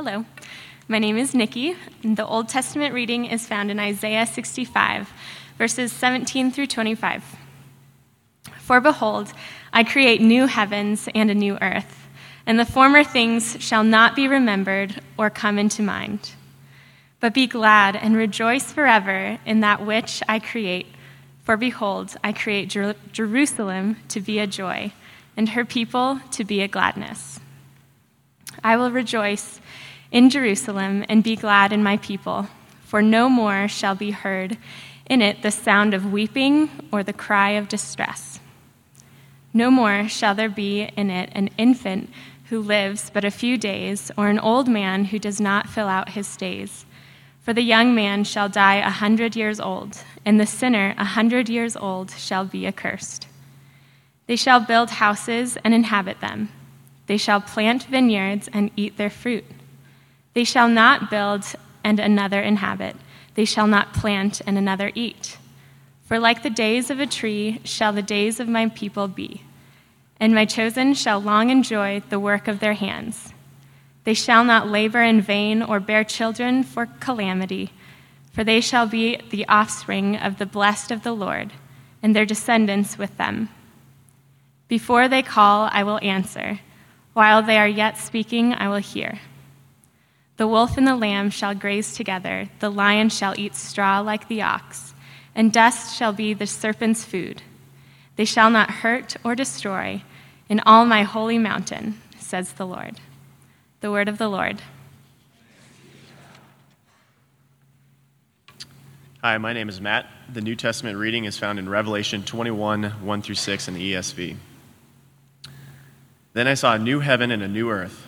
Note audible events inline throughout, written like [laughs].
Hello, my name is Nikki, the Old Testament reading is found in Isaiah 65, verses 17 through 25. For behold, I create new heavens and a new earth, and the former things shall not be remembered or come into mind. But be glad and rejoice forever in that which I create. For behold, I create Jer- Jerusalem to be a joy, and her people to be a gladness. I will rejoice in Jerusalem and be glad in my people, for no more shall be heard in it the sound of weeping or the cry of distress. No more shall there be in it an infant who lives but a few days, or an old man who does not fill out his days. For the young man shall die a hundred years old, and the sinner a hundred years old shall be accursed. They shall build houses and inhabit them. They shall plant vineyards and eat their fruit. They shall not build and another inhabit. They shall not plant and another eat. For like the days of a tree shall the days of my people be, and my chosen shall long enjoy the work of their hands. They shall not labor in vain or bear children for calamity, for they shall be the offspring of the blessed of the Lord, and their descendants with them. Before they call, I will answer. While they are yet speaking, I will hear. The wolf and the lamb shall graze together, the lion shall eat straw like the ox, and dust shall be the serpent's food. They shall not hurt or destroy in all my holy mountain, says the Lord. The word of the Lord. Hi, my name is Matt. The New Testament reading is found in Revelation 21 1 through 6 in the ESV. Then I saw a new heaven and a new earth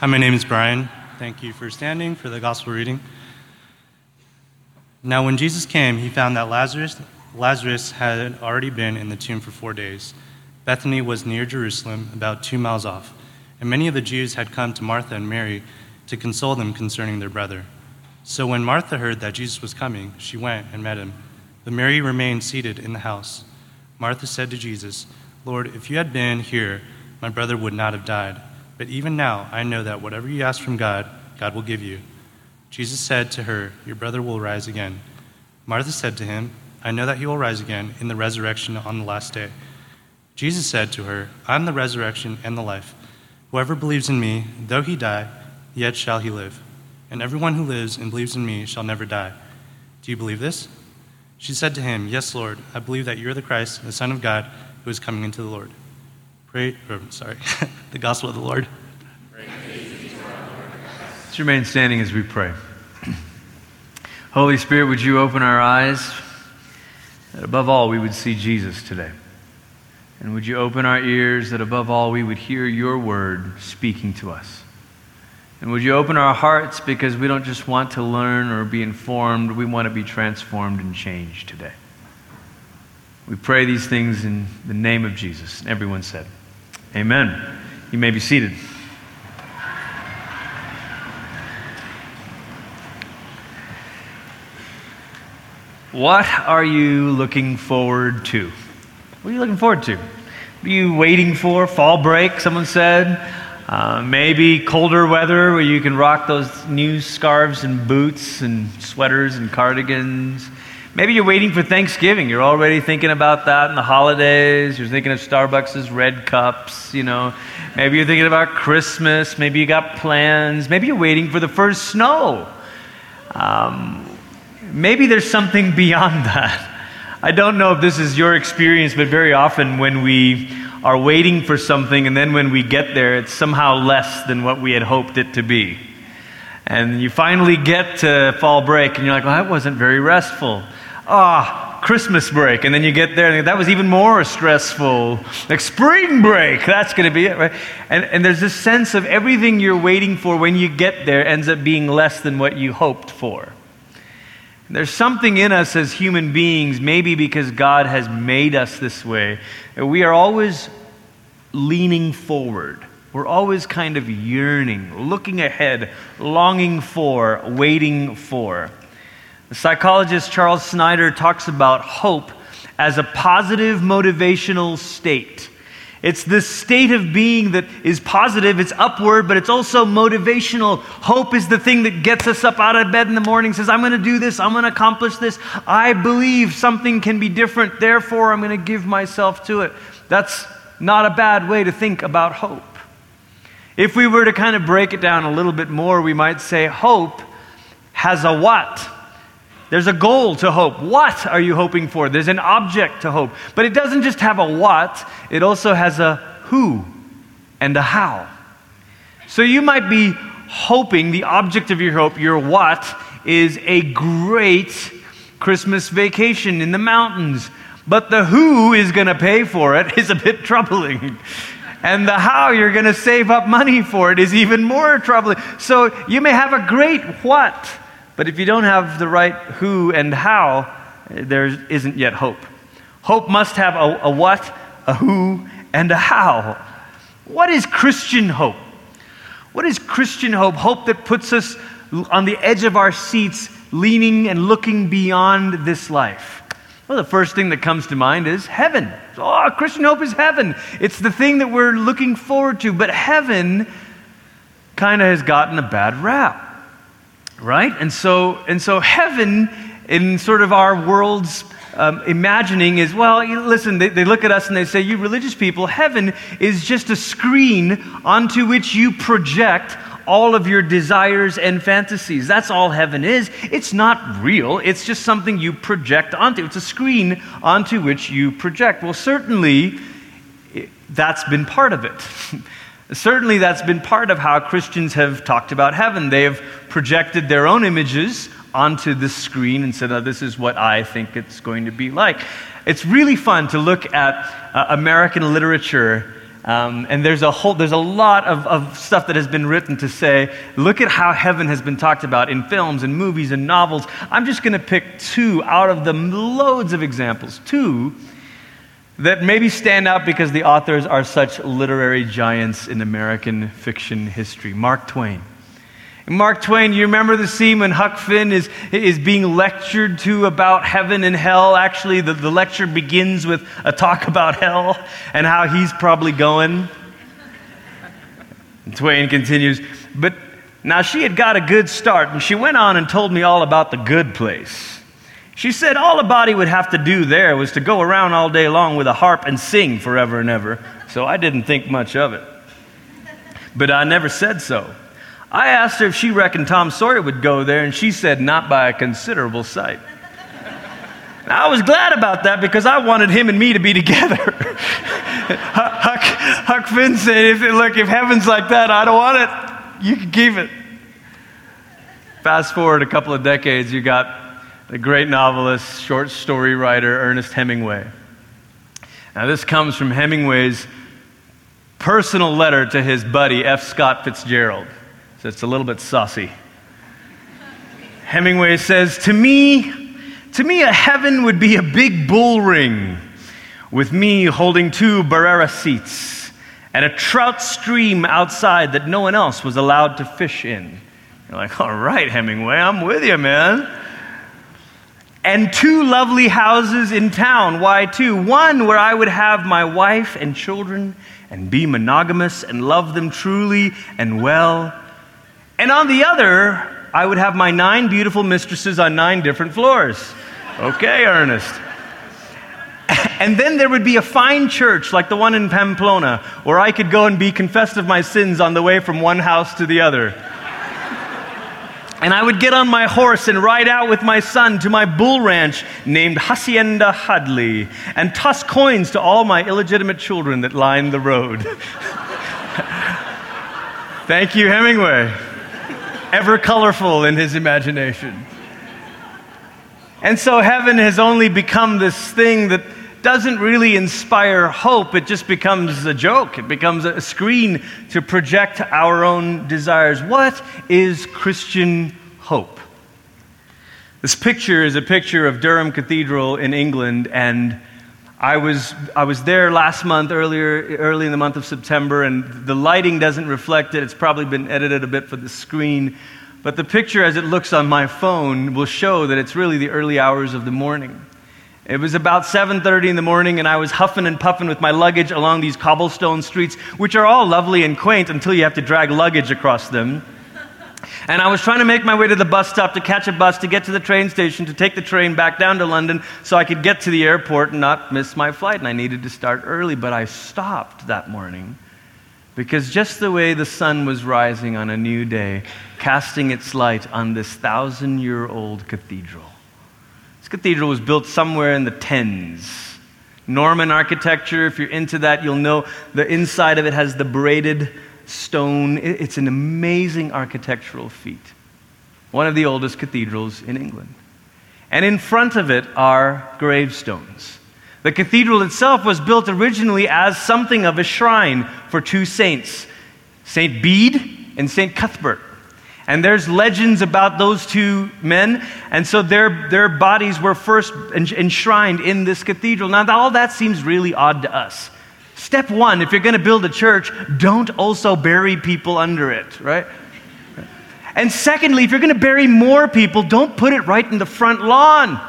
Hi, my name is Brian. Thank you for standing for the gospel reading. Now, when Jesus came, he found that Lazarus, Lazarus had already been in the tomb for four days. Bethany was near Jerusalem, about two miles off, and many of the Jews had come to Martha and Mary to console them concerning their brother. So when Martha heard that Jesus was coming, she went and met him. But Mary remained seated in the house. Martha said to Jesus, Lord, if you had been here, my brother would not have died. But even now, I know that whatever you ask from God, God will give you. Jesus said to her, Your brother will rise again. Martha said to him, I know that he will rise again in the resurrection on the last day. Jesus said to her, I am the resurrection and the life. Whoever believes in me, though he die, yet shall he live. And everyone who lives and believes in me shall never die. Do you believe this? She said to him, Yes, Lord, I believe that you are the Christ, the Son of God, who is coming into the Lord. Or, sorry, [laughs] the gospel of the Lord. Let's remain standing as we pray. [clears throat] Holy Spirit, would you open our eyes that above all we would see Jesus today? And would you open our ears that above all we would hear your word speaking to us? And would you open our hearts because we don't just want to learn or be informed, we want to be transformed and changed today. We pray these things in the name of Jesus. Everyone said, Amen. You may be seated. What are you looking forward to? What are you looking forward to? What are you waiting for? Fall break, someone said. Uh, maybe colder weather where you can rock those new scarves and boots and sweaters and cardigans. Maybe you're waiting for Thanksgiving. You're already thinking about that and the holidays. You're thinking of Starbucks' red cups, you know. Maybe you're thinking about Christmas. Maybe you got plans. Maybe you're waiting for the first snow. Um, maybe there's something beyond [laughs] that. I don't know if this is your experience, but very often when we are waiting for something and then when we get there, it's somehow less than what we had hoped it to be. And you finally get to fall break and you're like, well, that wasn't very restful. Ah, Christmas break, and then you get there, and that was even more stressful. Like spring break, that's going to be it, right? And, and there's this sense of everything you're waiting for when you get there ends up being less than what you hoped for. There's something in us as human beings, maybe because God has made us this way, we are always leaning forward. We're always kind of yearning, looking ahead, longing for, waiting for. The psychologist Charles Snyder talks about hope as a positive motivational state. It's this state of being that is positive, it's upward, but it's also motivational. Hope is the thing that gets us up out of bed in the morning, says, I'm going to do this, I'm going to accomplish this. I believe something can be different, therefore, I'm going to give myself to it. That's not a bad way to think about hope. If we were to kind of break it down a little bit more, we might say hope has a what? There's a goal to hope. What are you hoping for? There's an object to hope. But it doesn't just have a what, it also has a who and a how. So you might be hoping the object of your hope, your what, is a great Christmas vacation in the mountains. But the who is going to pay for it is a bit troubling. And the how you're going to save up money for it is even more troubling. So you may have a great what but if you don't have the right who and how, there isn't yet hope. Hope must have a, a what, a who, and a how. What is Christian hope? What is Christian hope? Hope that puts us on the edge of our seats, leaning and looking beyond this life. Well, the first thing that comes to mind is heaven. Oh, Christian hope is heaven. It's the thing that we're looking forward to. But heaven kind of has gotten a bad rap right? And so, and so heaven, in sort of our world's um, imagining, is well, listen, they, they look at us and they say, You religious people, heaven is just a screen onto which you project all of your desires and fantasies. That's all heaven is. It's not real, it's just something you project onto. It's a screen onto which you project. Well, certainly, that's been part of it. [laughs] Certainly, that's been part of how Christians have talked about heaven. They have projected their own images onto the screen and said, oh, This is what I think it's going to be like. It's really fun to look at uh, American literature. Um, and there's a whole, there's a lot of, of stuff that has been written to say, look at how heaven has been talked about in films and movies and novels. I'm just going to pick two out of the loads of examples. Two that maybe stand out because the authors are such literary giants in American fiction history. Mark Twain. Mark Twain, you remember the scene when Huck Finn is, is being lectured to about heaven and hell? Actually, the, the lecture begins with a talk about hell and how he's probably going. And Twain continues, but now she had got a good start, and she went on and told me all about the good place. She said all a body would have to do there was to go around all day long with a harp and sing forever and ever. So I didn't think much of it. But I never said so. I asked her if she reckoned Tom Sawyer would go there, and she said not by a considerable sight. I was glad about that because I wanted him and me to be together. [laughs] Huck, Huck Finn said, if, Look, if heaven's like that, I don't want it. You can keep it. Fast forward a couple of decades, you got the great novelist, short story writer Ernest Hemingway. Now, this comes from Hemingway's personal letter to his buddy, F. Scott Fitzgerald. So it's a little bit saucy. Hemingway says, To me, to me, a heaven would be a big bull ring with me holding two Barrera seats and a trout stream outside that no one else was allowed to fish in. You're like, all right, Hemingway, I'm with you, man and two lovely houses in town. Why two? One where I would have my wife and children and be monogamous and love them truly and well. And on the other, I would have my nine beautiful mistresses on nine different floors. Okay, Ernest. [laughs] And then there would be a fine church like the one in Pamplona where I could go and be confessed of my sins on the way from one house to the other. And I would get on my horse and ride out with my son to my bull ranch named Hacienda Hadley and toss coins to all my illegitimate children that lined the road. [laughs] Thank you, Hemingway. Ever colorful in his imagination. And so heaven has only become this thing that doesn't really inspire hope. It just becomes a joke. It becomes a screen to project our own desires. What is Christian hope? This picture is a picture of Durham Cathedral in England, and I was, I was there last month, earlier, early in the month of September, and the lighting doesn't reflect it. It's probably been edited a bit for the screen. But the picture as it looks on my phone will show that it's really the early hours of the morning. It was about 7:30 in the morning and I was huffing and puffing with my luggage along these cobblestone streets, which are all lovely and quaint until you have to drag luggage across them. And I was trying to make my way to the bus stop to catch a bus to get to the train station to take the train back down to London so I could get to the airport and not miss my flight. And I needed to start early, but I stopped that morning because just the way the sun was rising on a new day, casting its light on this thousand year old cathedral. This cathedral was built somewhere in the tens. Norman architecture, if you're into that, you'll know the inside of it has the braided stone. It's an amazing architectural feat. One of the oldest cathedrals in England. And in front of it are gravestones. The cathedral itself was built originally as something of a shrine for two saints, St. Bede and St. Cuthbert. And there's legends about those two men. And so their, their bodies were first enshrined in this cathedral. Now, all that seems really odd to us. Step one, if you're going to build a church, don't also bury people under it, right? And secondly, if you're going to bury more people, don't put it right in the front lawn.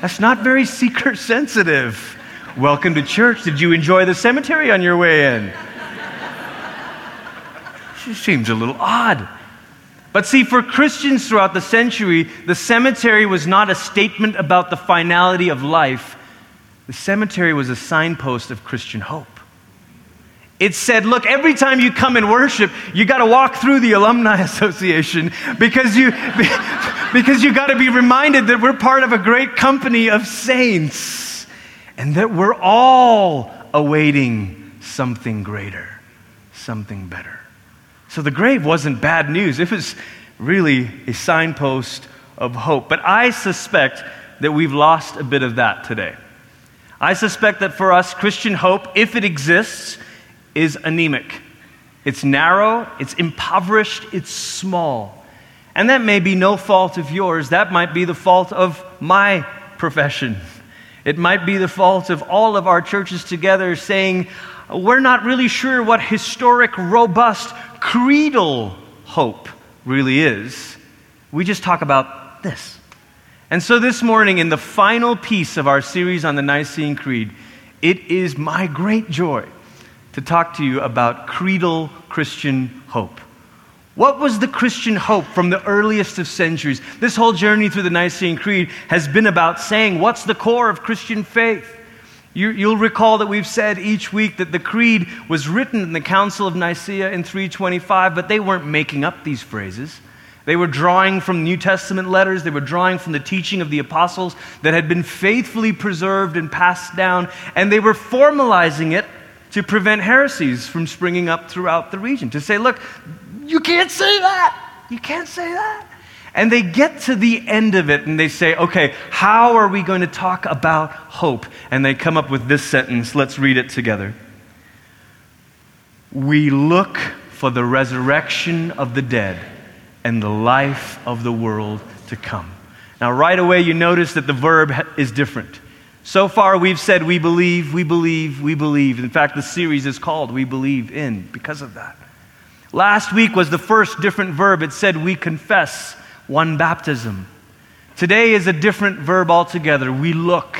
That's not very seeker sensitive. Welcome to church. Did you enjoy the cemetery on your way in? She seems a little odd. But see, for Christians throughout the century, the cemetery was not a statement about the finality of life. The cemetery was a signpost of Christian hope. It said, look, every time you come and worship, you got to walk through the Alumni [laughs] Association because you, [laughs] because you got to be reminded that we're part of a great company of saints and that we're all awaiting something greater, something better. So the grave wasn't bad news, it was really a signpost of hope. But I suspect that we've lost a bit of that today. I suspect that for us, Christian hope, if it exists, is anemic. It's narrow, it's impoverished, it's small. And that may be no fault of yours. That might be the fault of my profession. It might be the fault of all of our churches together saying, we're not really sure what historic, robust, creedal hope really is. We just talk about this. And so this morning, in the final piece of our series on the Nicene Creed, it is my great joy to talk to you about creedal Christian hope. What was the Christian hope from the earliest of centuries? This whole journey through the Nicene Creed has been about saying, what's the core of Christian faith? You, will recall that we've said each week that the Creed was written in the Council of Nicaea in 325, but they weren't making up these phrases. They were drawing from New Testament letters, they were drawing from the teaching of the apostles that had been faithfully preserved and passed down, and they were formalizing it to prevent heresies from springing up throughout the region. To say, look, you can't say that. You can't say that. And they get to the end of it and they say, okay, how are we going to talk about hope? And they come up with this sentence. Let's read it together. We look for the resurrection of the dead and the life of the world to come. Now, right away, you notice that the verb is different. So far, we've said we believe, we believe, we believe. In fact, the series is called We Believe in because of that. Last week was the first different verb. It said we confess one baptism. Today is a different verb altogether. We look.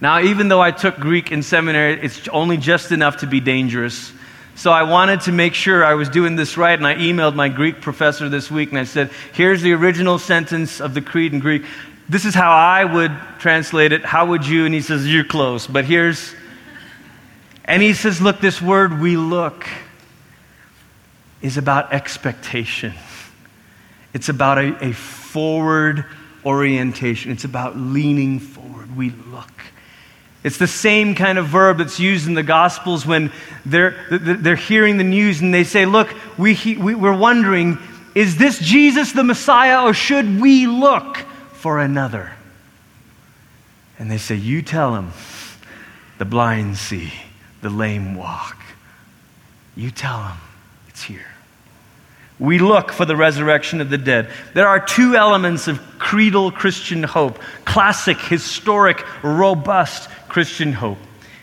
Now, even though I took Greek in seminary, it's only just enough to be dangerous. So I wanted to make sure I was doing this right, and I emailed my Greek professor this week and I said, Here's the original sentence of the creed in Greek this is how I would translate it. How would you? And he says, You're close. But here's, and he says, Look, this word we look is about expectation. It's about a, a forward orientation. It's about leaning forward. We look. It's the same kind of verb that's used in the Gospels when they're, they're hearing the news and they say, Look, we, we, we're wondering, is this Jesus the Messiah or should we look for another? And they say, You tell him, the blind see, the lame walk. You tell him, it's here. We look for the resurrection of the dead. There are two elements of creedal Christian hope classic, historic, robust Christian hope.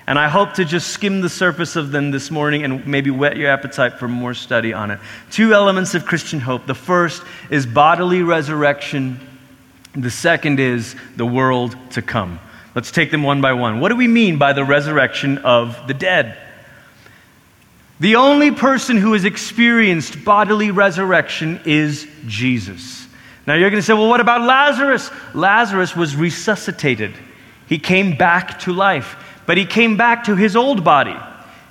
And I hope to just skim the surface of them this morning and maybe whet your appetite for more study on it. Two elements of Christian hope. The first is bodily resurrection, the second is the world to come. Let's take them one by one. What do we mean by the resurrection of the dead? The only person who has experienced bodily resurrection is Jesus. Now you're going to say, well, what about Lazarus? Lazarus was resuscitated. He came back to life, but he came back to his old body.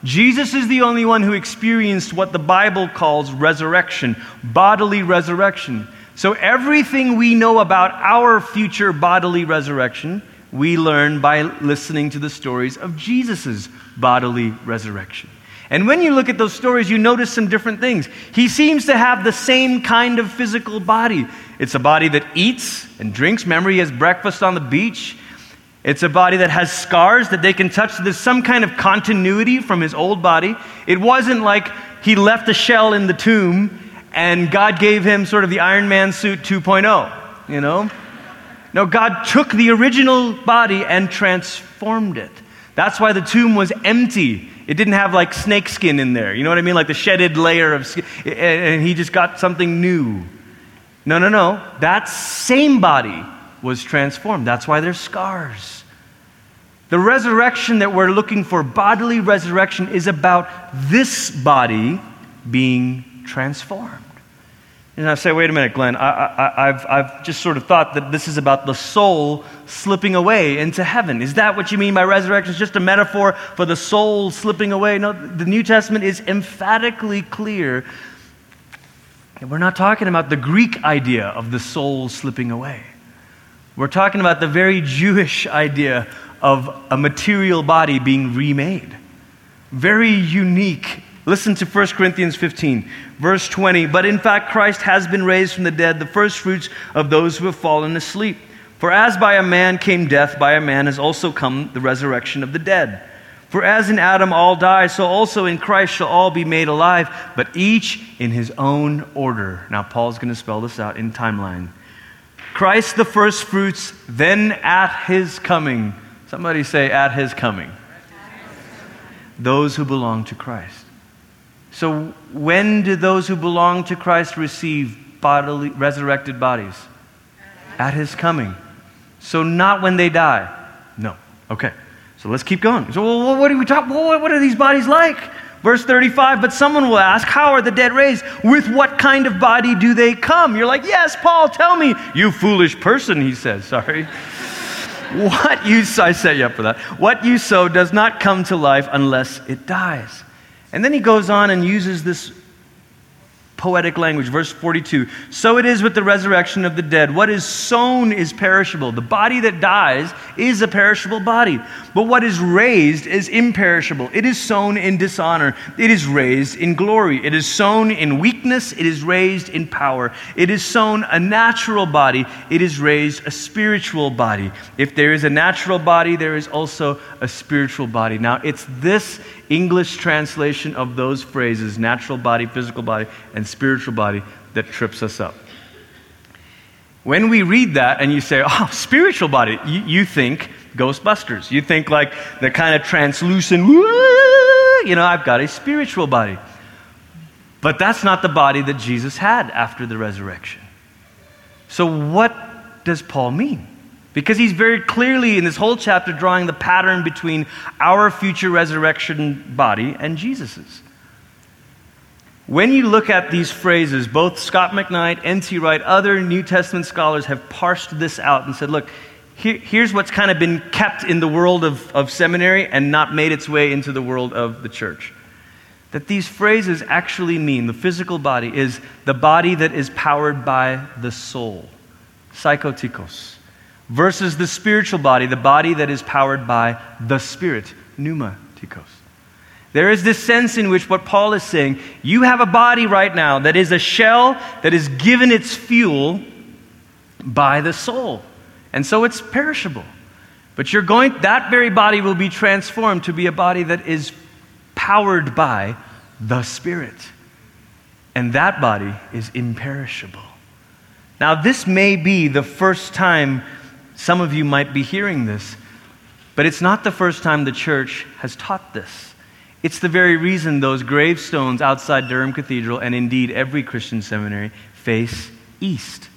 Jesus is the only one who experienced what the Bible calls resurrection, bodily resurrection. So everything we know about our future bodily resurrection, we learn by listening to the stories of Jesus' bodily resurrection. And when you look at those stories, you notice some different things. He seems to have the same kind of physical body. It's a body that eats and drinks. Remember, he has breakfast on the beach. It's a body that has scars that they can touch. There's some kind of continuity from his old body. It wasn't like he left a shell in the tomb and God gave him sort of the Iron Man suit 2.0, you know? No, God took the original body and transformed it. That's why the tomb was empty. It didn't have like snake skin in there. You know what I mean? Like the shedded layer of skin. And he just got something new. No, no, no. That same body was transformed. That's why there's scars. The resurrection that we're looking for, bodily resurrection, is about this body being transformed. And I say, wait a minute, Glenn, I, have I've just sort of thought that this is about the soul slipping away into heaven. Is that what you mean by resurrection? It's just a metaphor for the soul slipping away? No, the New Testament is emphatically clear. We're not talking about the Greek idea of the soul slipping away. We're talking about the very Jewish idea of a material body being remade. Very unique Listen to 1 Corinthians 15, verse 20. But in fact, Christ has been raised from the dead, the firstfruits of those who have fallen asleep. For as by a man came death, by a man has also come the resurrection of the dead. For as in Adam all die, so also in Christ shall all be made alive, but each in his own order. Now, Paul's going to spell this out in timeline. Christ the firstfruits, then at his coming. Somebody say, at his coming. Those who belong to Christ. So, when do those who belong to Christ receive bodily, resurrected bodies? At his coming. So, not when they die. No. Okay. So, let's keep going. So, well, what are we talking What are these bodies like? Verse 35, but someone will ask, How are the dead raised? With what kind of body do they come? You're like, Yes, Paul, tell me. You foolish person, he says. Sorry. [laughs] what you, I set you up for that. What you sow does not come to life unless it dies. And then he goes on and uses this poetic language. Verse 42 So it is with the resurrection of the dead. What is sown is perishable. The body that dies is a perishable body. But what is raised is imperishable. It is sown in dishonor. It is raised in glory. It is sown in weakness. It is raised in power. It is sown a natural body. It is raised a spiritual body. If there is a natural body, there is also a spiritual body. Now, it's this English translation of those phrases, natural body, physical body, and spiritual body, that trips us up. When we read that and you say, [laughs] oh, spiritual body, you, you think Ghostbusters. You think like the kind of translucent, you know, I've got a spiritual body. But that's not the body that Jesus had after the resurrection. So, what does Paul mean? Because he's very clearly in this whole chapter drawing the pattern between our future resurrection body and Jesus's. When you look at these phrases, both Scot McKnight, N.T. Wright, other New Testament scholars have parsed this out and said, look, here, here's what's kind of been kept in the world of, of seminary and not made its way into the world of the church. That these phrases actually mean the physical body is the body that is powered by the soul, psychotikos, versus the spiritual body, the body that is powered by the spirit, pneumatikos. There is this sense in which what Paul is saying, you have a body right now that is a shell that is given its fuel by the soul. And so it's perishable. But you're going that very body will be transformed to be a body that is powered by the spirit. And that body is imperishable. Now this may be the first time some of you might be hearing this, but it's not the first time the church has taught this. It's the very reason those gravestones outside Durham Cathedral, and indeed every Christian seminary, face east.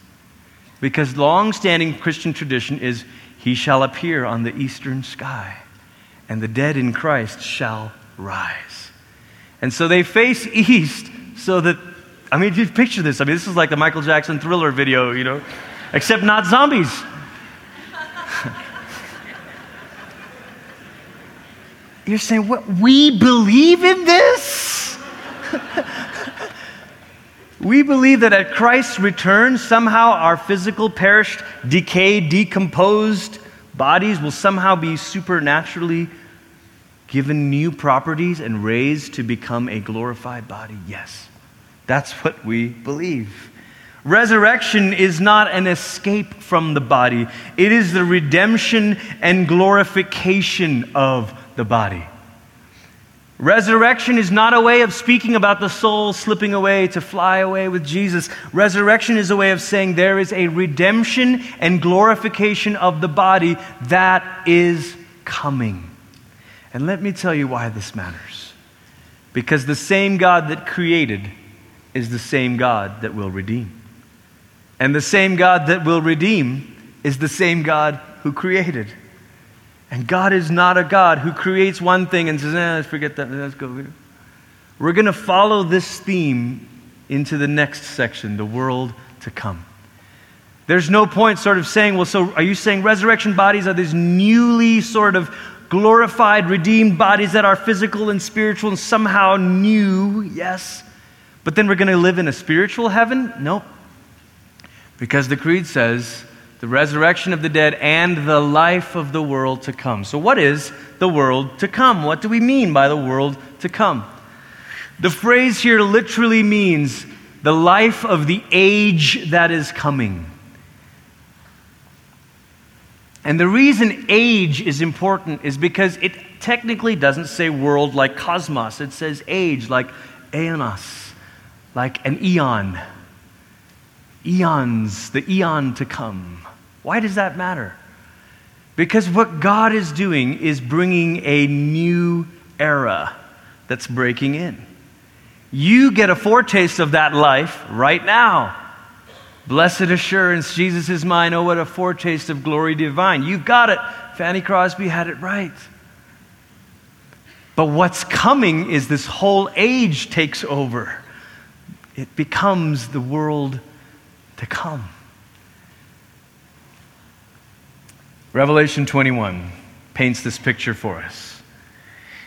Because long standing Christian tradition is, He shall appear on the eastern sky, and the dead in Christ shall rise. And so they face east so that, I mean, just picture this. I mean, this is like the Michael Jackson thriller video, you know, except not zombies. You're saying, what? We believe in this? [laughs] we believe that at Christ's return, somehow our physical, perished, decayed, decomposed bodies will somehow be supernaturally given new properties and raised to become a glorified body. Yes, that's what we believe. Resurrection is not an escape from the body, it is the redemption and glorification of the body. Resurrection is not a way of speaking about the soul slipping away to fly away with Jesus. Resurrection is a way of saying there is a redemption and glorification of the body that is coming. And let me tell you why this matters. Because the same God that created is the same God that will redeem. And the same God that will redeem is the same God who created. And God is not a God who creates one thing and says, eh, let's forget that, let's go. Here. We're going to follow this theme into the next section, the world to come. There's no point sort of saying, well, so are you saying resurrection bodies are these newly sort of glorified, redeemed bodies that are physical and spiritual and somehow new? Yes. But then we're going to live in a spiritual heaven? Nope. Because the Creed says, the resurrection of the dead, and the life of the world to come. So, what is the world to come? What do we mean by the world to come? The phrase here literally means the life of the age that is coming. And the reason age is important is because it technically doesn't say world like cosmos, it says age like aeonos, like an eon. Eons, the eon to come. Why does that matter? Because what God is doing is bringing a new era that's breaking in. You get a foretaste of that life right now. Blessed assurance, Jesus is mine. Oh, what a foretaste of glory divine. You've got it. Fanny Crosby had it right. But what's coming is this whole age takes over. It becomes the world to come. Revelation 21 paints this picture for us.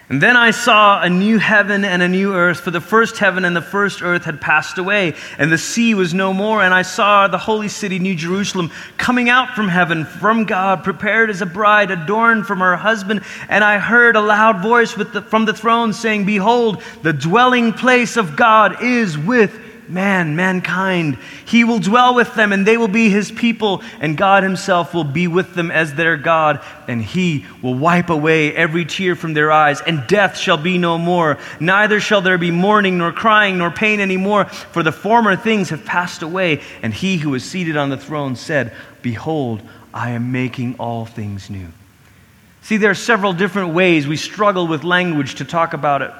And then I saw a new heaven and a new earth, for the first heaven and the first earth had passed away, and the sea was no more. And I saw the holy city, New Jerusalem, coming out from heaven, from God, prepared as a bride, adorned from her husband. And I heard a loud voice the, from the throne saying, Behold, the dwelling place of God is with man, mankind. He will dwell with them, and they will be his people, and God himself will be with them as their God, and he will wipe away every tear from their eyes, and death shall be no more. Neither shall there be mourning, nor crying, nor pain any more, for the former things have passed away. And he who was seated on the throne said, Behold, I am making all things new. See, there are several different ways we struggle with language to talk about it.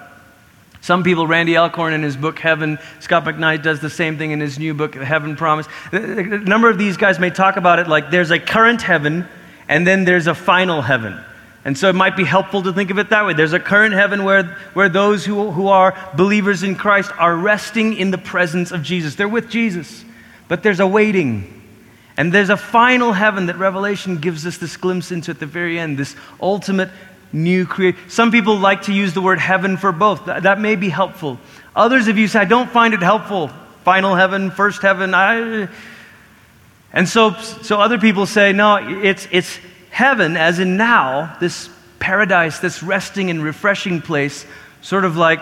Some people, Randy Alcorn in his book Heaven, Scot McKnight does the same thing in his new book, Heaven Promise. A number of these guys may talk about it like there's a current heaven and then there's a final heaven. And so it might be helpful to think of it that way. There's a current heaven where, where those who, who are believers in Christ are resting in the presence of Jesus. They're with Jesus, but there's a waiting. And there's a final heaven that Revelation gives us this glimpse into at the very end, this ultimate new creation. Some people like to use the word heaven for both. That, may be helpful. Others of you say, I don't find it helpful. Final heaven, first heaven. I... And so, so other people say, no, it's, it's heaven, as in now, this paradise, this resting and refreshing place, sort of like,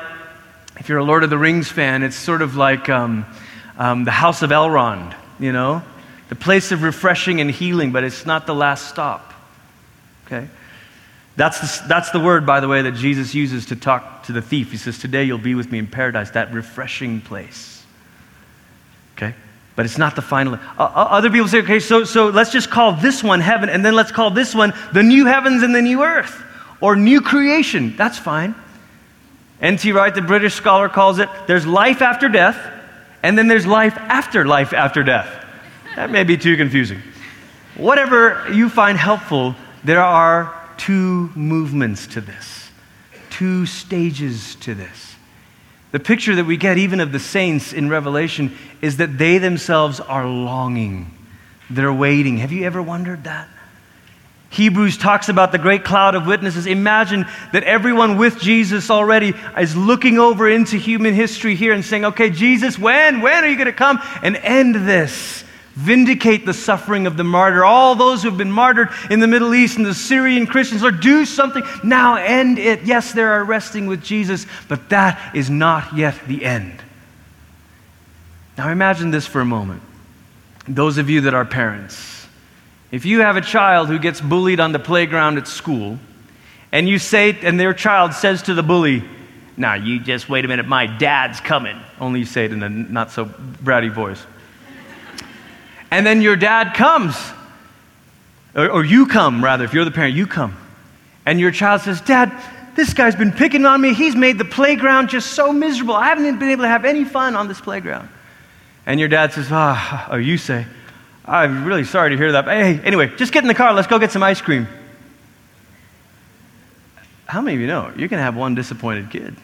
if you're a Lord of the Rings fan, it's sort of like um, um, the House of Elrond, you know? The place of refreshing and healing, but it's not the last stop. Okay? That's the, that's the word, by the way, that Jesus uses to talk to the thief. He says, Today you'll be with me in paradise, that refreshing place. Okay? But it's not the final. Uh, uh, other people say, okay, so, so let's just call this one heaven, and then let's call this one the new heavens and the new earth, or new creation. That's fine. N.T. Wright, the British scholar, calls it there's life after death, and then there's life after life after death. That may be too confusing. Whatever you find helpful, there are two movements to this, two stages to this. The picture that we get even of the saints in Revelation is that they themselves are longing. They're waiting. Have you ever wondered that? Hebrews talks about the great cloud of witnesses. Imagine that everyone with Jesus already is looking over into human history here and saying, Okay, Jesus, when? When are you going to come and end this? Vindicate the suffering of the martyr. All those who have been martyred in the Middle East and the Syrian Christians, Lord, do something. Now end it. Yes, they are resting with Jesus, but that is not yet the end. Now imagine this for a moment. Those of you that are parents, if you have a child who gets bullied on the playground at school, and you say, and their child says to the bully, Now, you just wait a minute, my dad's coming. Only you say it in a not so bratty voice. And then your dad comes, or, or you come, rather, if you're the parent, you come. And your child says, Dad, this guy's been picking on me. He's made the playground just so miserable. I haven't been able to have any fun on this playground. And your dad says, Ah, oh, you say, I'm really sorry to hear that. But hey, anyway, just get in the car. Let's go get some ice cream. How many of you know you're going to have one disappointed kid?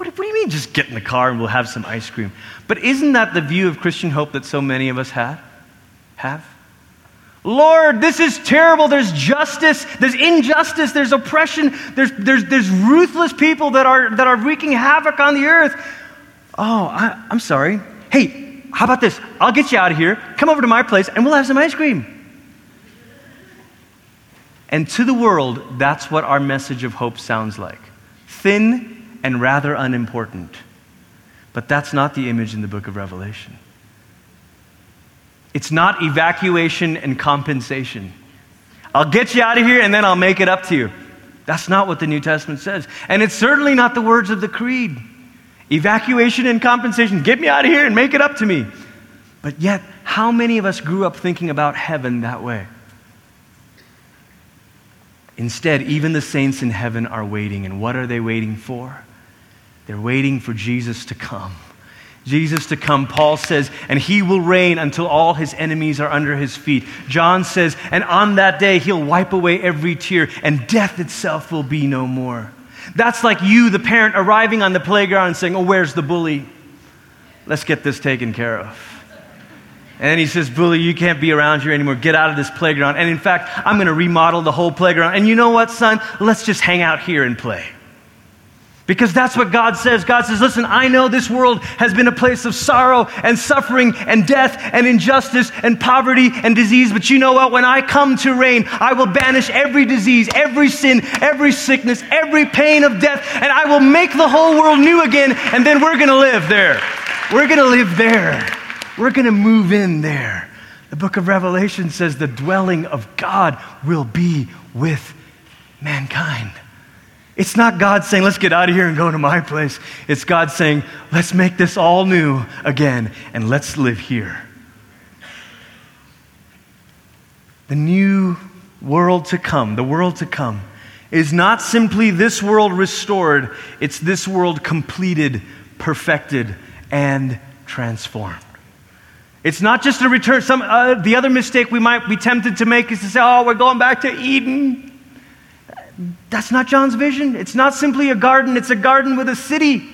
What, what, do you mean, just get in the car and we'll have some ice cream? But isn't that the view of Christian hope that so many of us have? Have? Lord, this is terrible. There's justice, there's injustice, there's oppression, there's, there's, there's ruthless people that are, that are wreaking havoc on the earth. Oh, I, I'm sorry. Hey, how about this? I'll get you out of here. Come over to my place and we'll have some ice cream. And to the world, that's what our message of hope sounds like thin and rather unimportant. But that's not the image in the book of Revelation. It's not evacuation and compensation. I'll get you out of here and then I'll make it up to you. That's not what the New Testament says. And it's certainly not the words of the creed. Evacuation and compensation. Get me out of here and make it up to me. But yet, how many of us grew up thinking about heaven that way? Instead, even the saints in heaven are waiting. And what are they waiting for? They're waiting for Jesus to come. Jesus to come, Paul says, and he will reign until all his enemies are under his feet. John says, and on that day he'll wipe away every tear, and death itself will be no more. That's like you, the parent, arriving on the playground and saying, Oh, where's the bully? Let's get this taken care of. And he says, Bully, you can't be around here anymore. Get out of this playground. And in fact, I'm going to remodel the whole playground. And you know what, son? Let's just hang out here and play. Because that's what God says. God says, Listen, I know this world has been a place of sorrow and suffering and death and injustice and poverty and disease. But you know what? When I come to reign, I will banish every disease, every sin, every sickness, every pain of death, and I will make the whole world new again. And then we're going to live there. We're going to live there. We're going to move in there. The book of Revelation says the dwelling of God will be with mankind. It's not God saying, let's get out of here and go to my place. It's God saying, let's make this all new again and let's live here. The new world to come, the world to come, is not simply this world restored, it's this world completed, perfected, and transformed. It's not just a return. Some, uh, the other mistake we might be tempted to make is to say, oh, we're going back to Eden. That's not John's vision. It's not simply a garden, it's a garden with a city.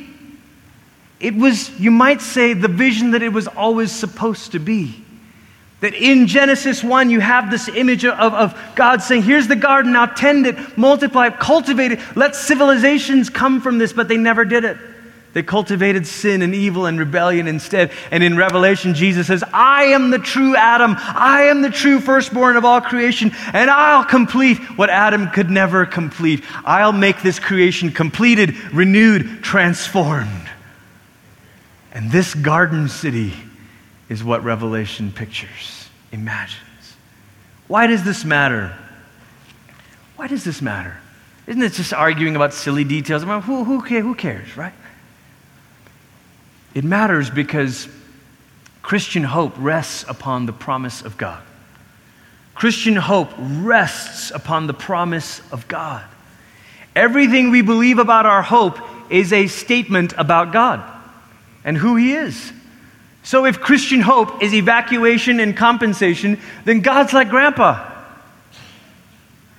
It was, you might say, the vision that it was always supposed to be. That in Genesis 1, you have this image of, of God saying, Here's the garden, now tend it, multiply it, cultivate it, let civilizations come from this, but they never did it. They cultivated sin and evil and rebellion instead. And in Revelation, Jesus says, I am the true Adam. I am the true firstborn of all creation, and I'll complete what Adam could never complete. I'll make this creation completed, renewed, transformed. And this garden city is what Revelation pictures, imagines. Why does this matter? Why does this matter? Isn't it just arguing about silly details? I mean, who, who, who cares, right? It matters because Christian hope rests upon the promise of God. Christian hope rests upon the promise of God. Everything we believe about our hope is a statement about God and who He is. So if Christian hope is evacuation and compensation, then God's like grandpa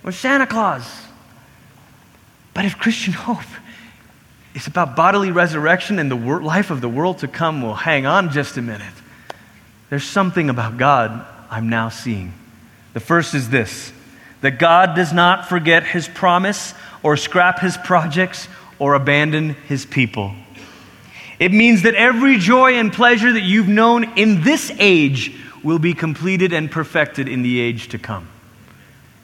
or Santa Claus. But if Christian [laughs] hope it's about bodily resurrection and the life of the world to come. Well, hang on just a minute. There's something about God I'm now seeing. The first is this that God does not forget his promise or scrap his projects or abandon his people. It means that every joy and pleasure that you've known in this age will be completed and perfected in the age to come.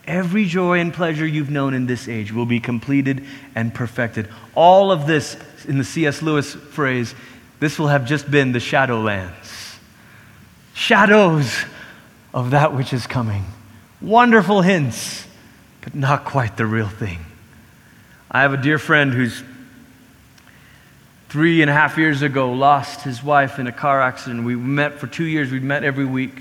Every joy and pleasure you've known in this age will be completed and perfected. All of this, in the C.S. Lewis phrase, this will have just been the shadowlands. Shadows of that which is coming. Wonderful hints, but not quite the real thing. I have a dear friend who's three and a half years ago lost his wife in a car accident. We met for two years, we met every week.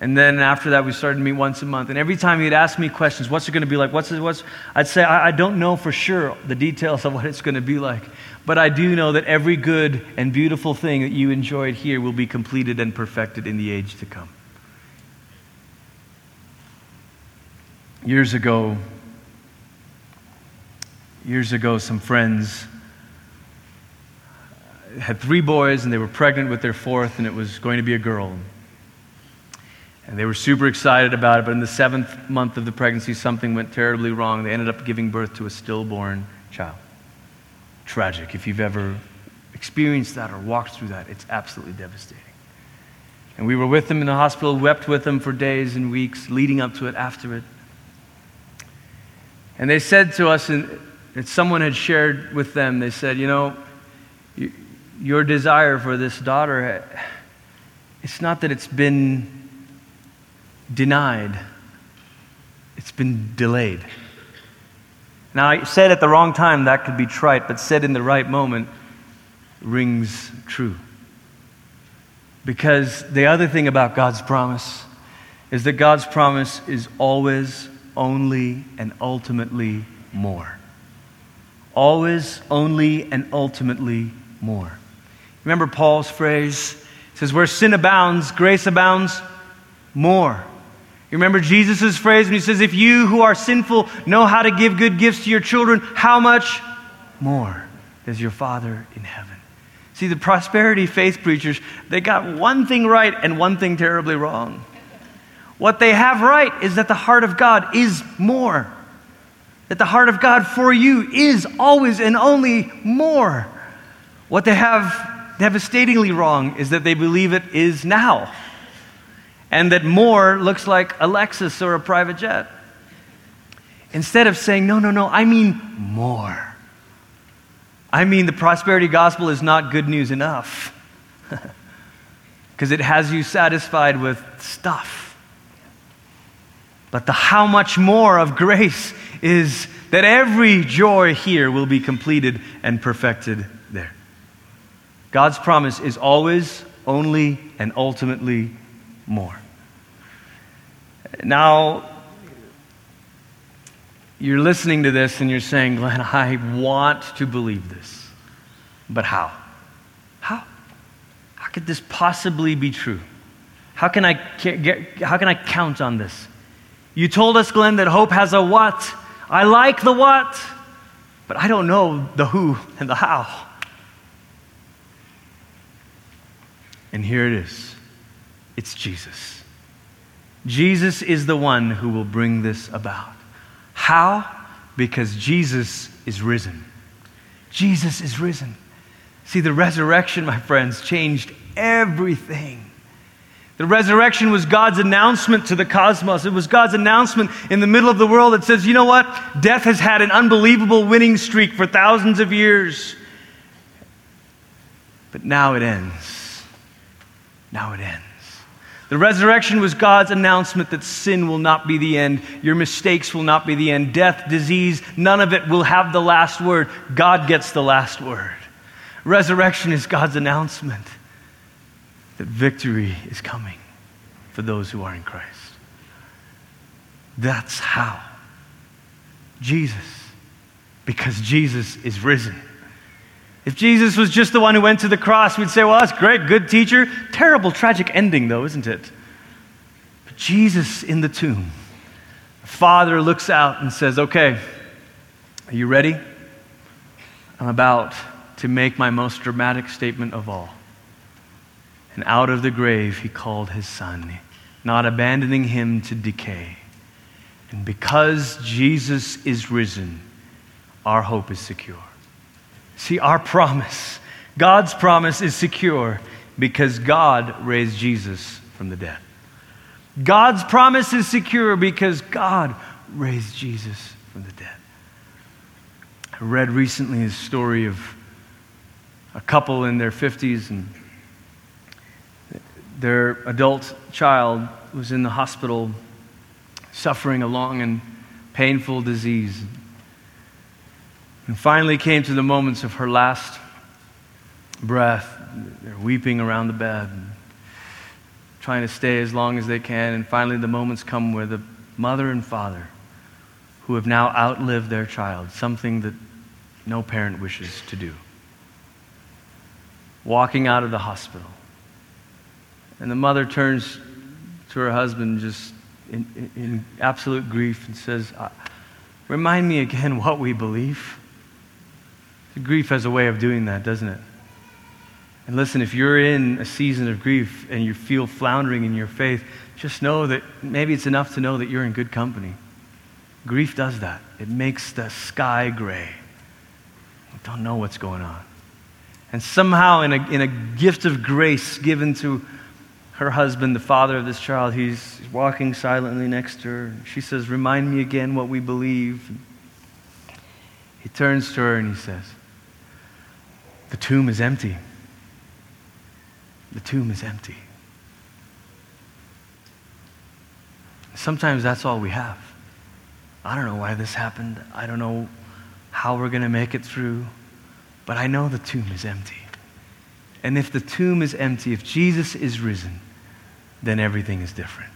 And then after that, we started to meet once a month. And every time he'd ask me questions, what's it going to be like? What's it, what's, I'd say, I, I don't know for sure the details of [laughs] what it's going to be like. But I do know that every good and beautiful thing that you enjoyed here will be completed and perfected in the age to come. Years ago, years ago, some friends had three boys and they were pregnant with their fourth, and it was going to be a girl. And they were super excited about it, but in the seventh month of the pregnancy, something went terribly wrong. They ended up giving birth to a stillborn child. Tragic. If you've ever experienced that or walked through that, it's absolutely devastating. And we were with them in the hospital, wept with them for days and weeks leading up to it, after it. And they said to us, and someone had shared with them, they said, You know, your desire for this daughter, eh, it's not that it's been denied, it's been delayed. Now, I said at the wrong time, that could be trite, but said in the right moment rings true. Because the other thing about God's promise is that God's promise is always, only, and ultimately more. Always, only, and ultimately more. Remember Paul's phrase? It says, Where sin abounds, grace abounds more. You remember Jesus' phrase when he says, If you who are sinful know how to give good gifts to your children, how much more does your Father in heaven? See, the prosperity faith preachers, they got one thing right and one thing terribly wrong. What they have right is that the heart of God is more. That the heart of God for you is always and only more. What they have devastatingly wrong is that they believe it is now and that more looks like a Lexus or a private jet. Instead of saying, no, no, no, I mean more. I mean, the prosperity gospel is not good news enough [laughs] because it has you satisfied with stuff. But the how much more of grace is that every joy here will be completed and perfected there. God's promise is always, only, and ultimately more. Now, you're listening to this and you're saying, Glenn, I want to believe this. But how? How? How could this possibly be true? How can I, get, how can I count on this? You told us, Glenn, that hope has a what? I like the what, but I don't know the who and the how. And here it is it's Jesus. Jesus is the one who will bring this about. How? Because Jesus is risen. Jesus is risen. See, the resurrection, my friends, changed everything. The resurrection was God's announcement to the cosmos. It was God's announcement in the middle of the world that says, you know what? Death has had an unbelievable winning streak for thousands of years. But now it ends. Now it ends. The resurrection was God's announcement that sin will not be the end. Your mistakes will not be the end. Death, disease, none of it will have the last word. God gets the last word. Resurrection is God's announcement that victory is coming for those who are in Christ. That's how. Jesus. Because Jesus is risen. If Jesus was just the one who went to the cross, we'd say, well, that's great, good teacher. Terrible, tragic ending, though, isn't it? But Jesus in the tomb. The Father looks out and says, okay, are you ready? I'm about to make my most dramatic statement of all. And out of the grave he called his son, not abandoning him to decay. And because Jesus is risen, our hope is secure. See, our promise, God's promise is secure because God raised Jesus from the dead. God's promise is secure because God raised Jesus from the dead. I read recently a story of a couple in their 50s and their adult child was in the hospital suffering a long and painful disease. And finally came to the moments of her last breath. They're weeping around the bed, trying to stay as long as they can. And finally, the moments come where the mother and father, who have now outlived their child, something that no parent wishes to do, walking out of the hospital and the mother turns to her husband just in, in, in absolute grief and says, uh, Remind me again what we believe. Grief has a way of doing that, doesn't it? And listen, if you're in a season of grief and you feel floundering in your faith, just know that maybe it's enough to know that you're in good company. Grief does that, it makes the sky gray. We don't know what's going on. And somehow, in a, in a gift of grace given to her husband, the father of this child, he's walking silently next to her. She says, Remind me again what we believe. He turns to her and he says, The tomb is empty. The tomb is empty. Sometimes that's all we have. I don't know why this happened. I don't know how we're going to make it through, but I know the tomb is empty. And if the tomb is empty, if Jesus is risen, then everything is different.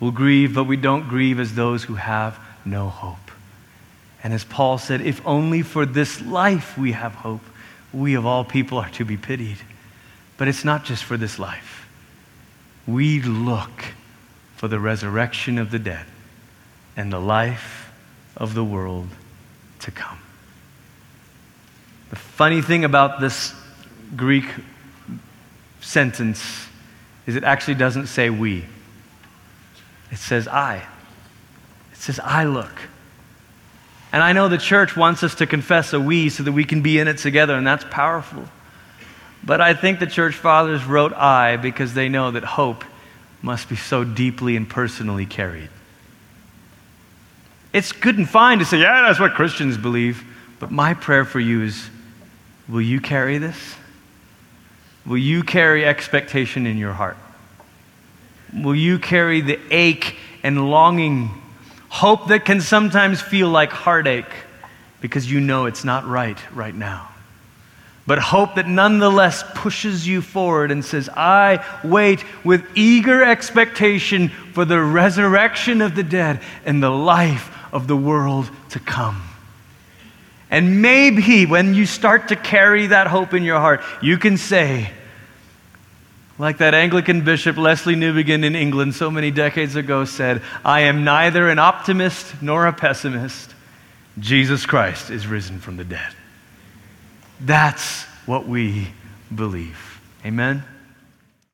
We'll grieve, but we don't grieve as those who have no hope. And as Paul said, if only for this life we have hope, we of all people are to be pitied. But it's not just for this life. We look for the resurrection of the dead and the life of the world to come. The funny thing about this Greek sentence is it actually doesn't say we, it says I. It says I look. And I know the church wants us to confess a we so that we can be in it together, and that's powerful. But I think the church fathers wrote I because they know that hope must be so deeply and personally carried. It's good and fine to say, yeah, that's what Christians believe. But my prayer for you is will you carry this? Will you carry expectation in your heart? Will you carry the ache and longing, hope that can sometimes feel like heartache because you know it's not right right now? But hope that nonetheless pushes you forward and says, I wait with eager expectation for the resurrection of the dead and the life of the world to come. And maybe when you start to carry that hope in your heart, you can say, like that Anglican bishop Lesslie Newbigin in England so many decades ago said, I am neither an optimist nor a pessimist. Jesus Christ is risen from the dead. That's what we believe. Amen?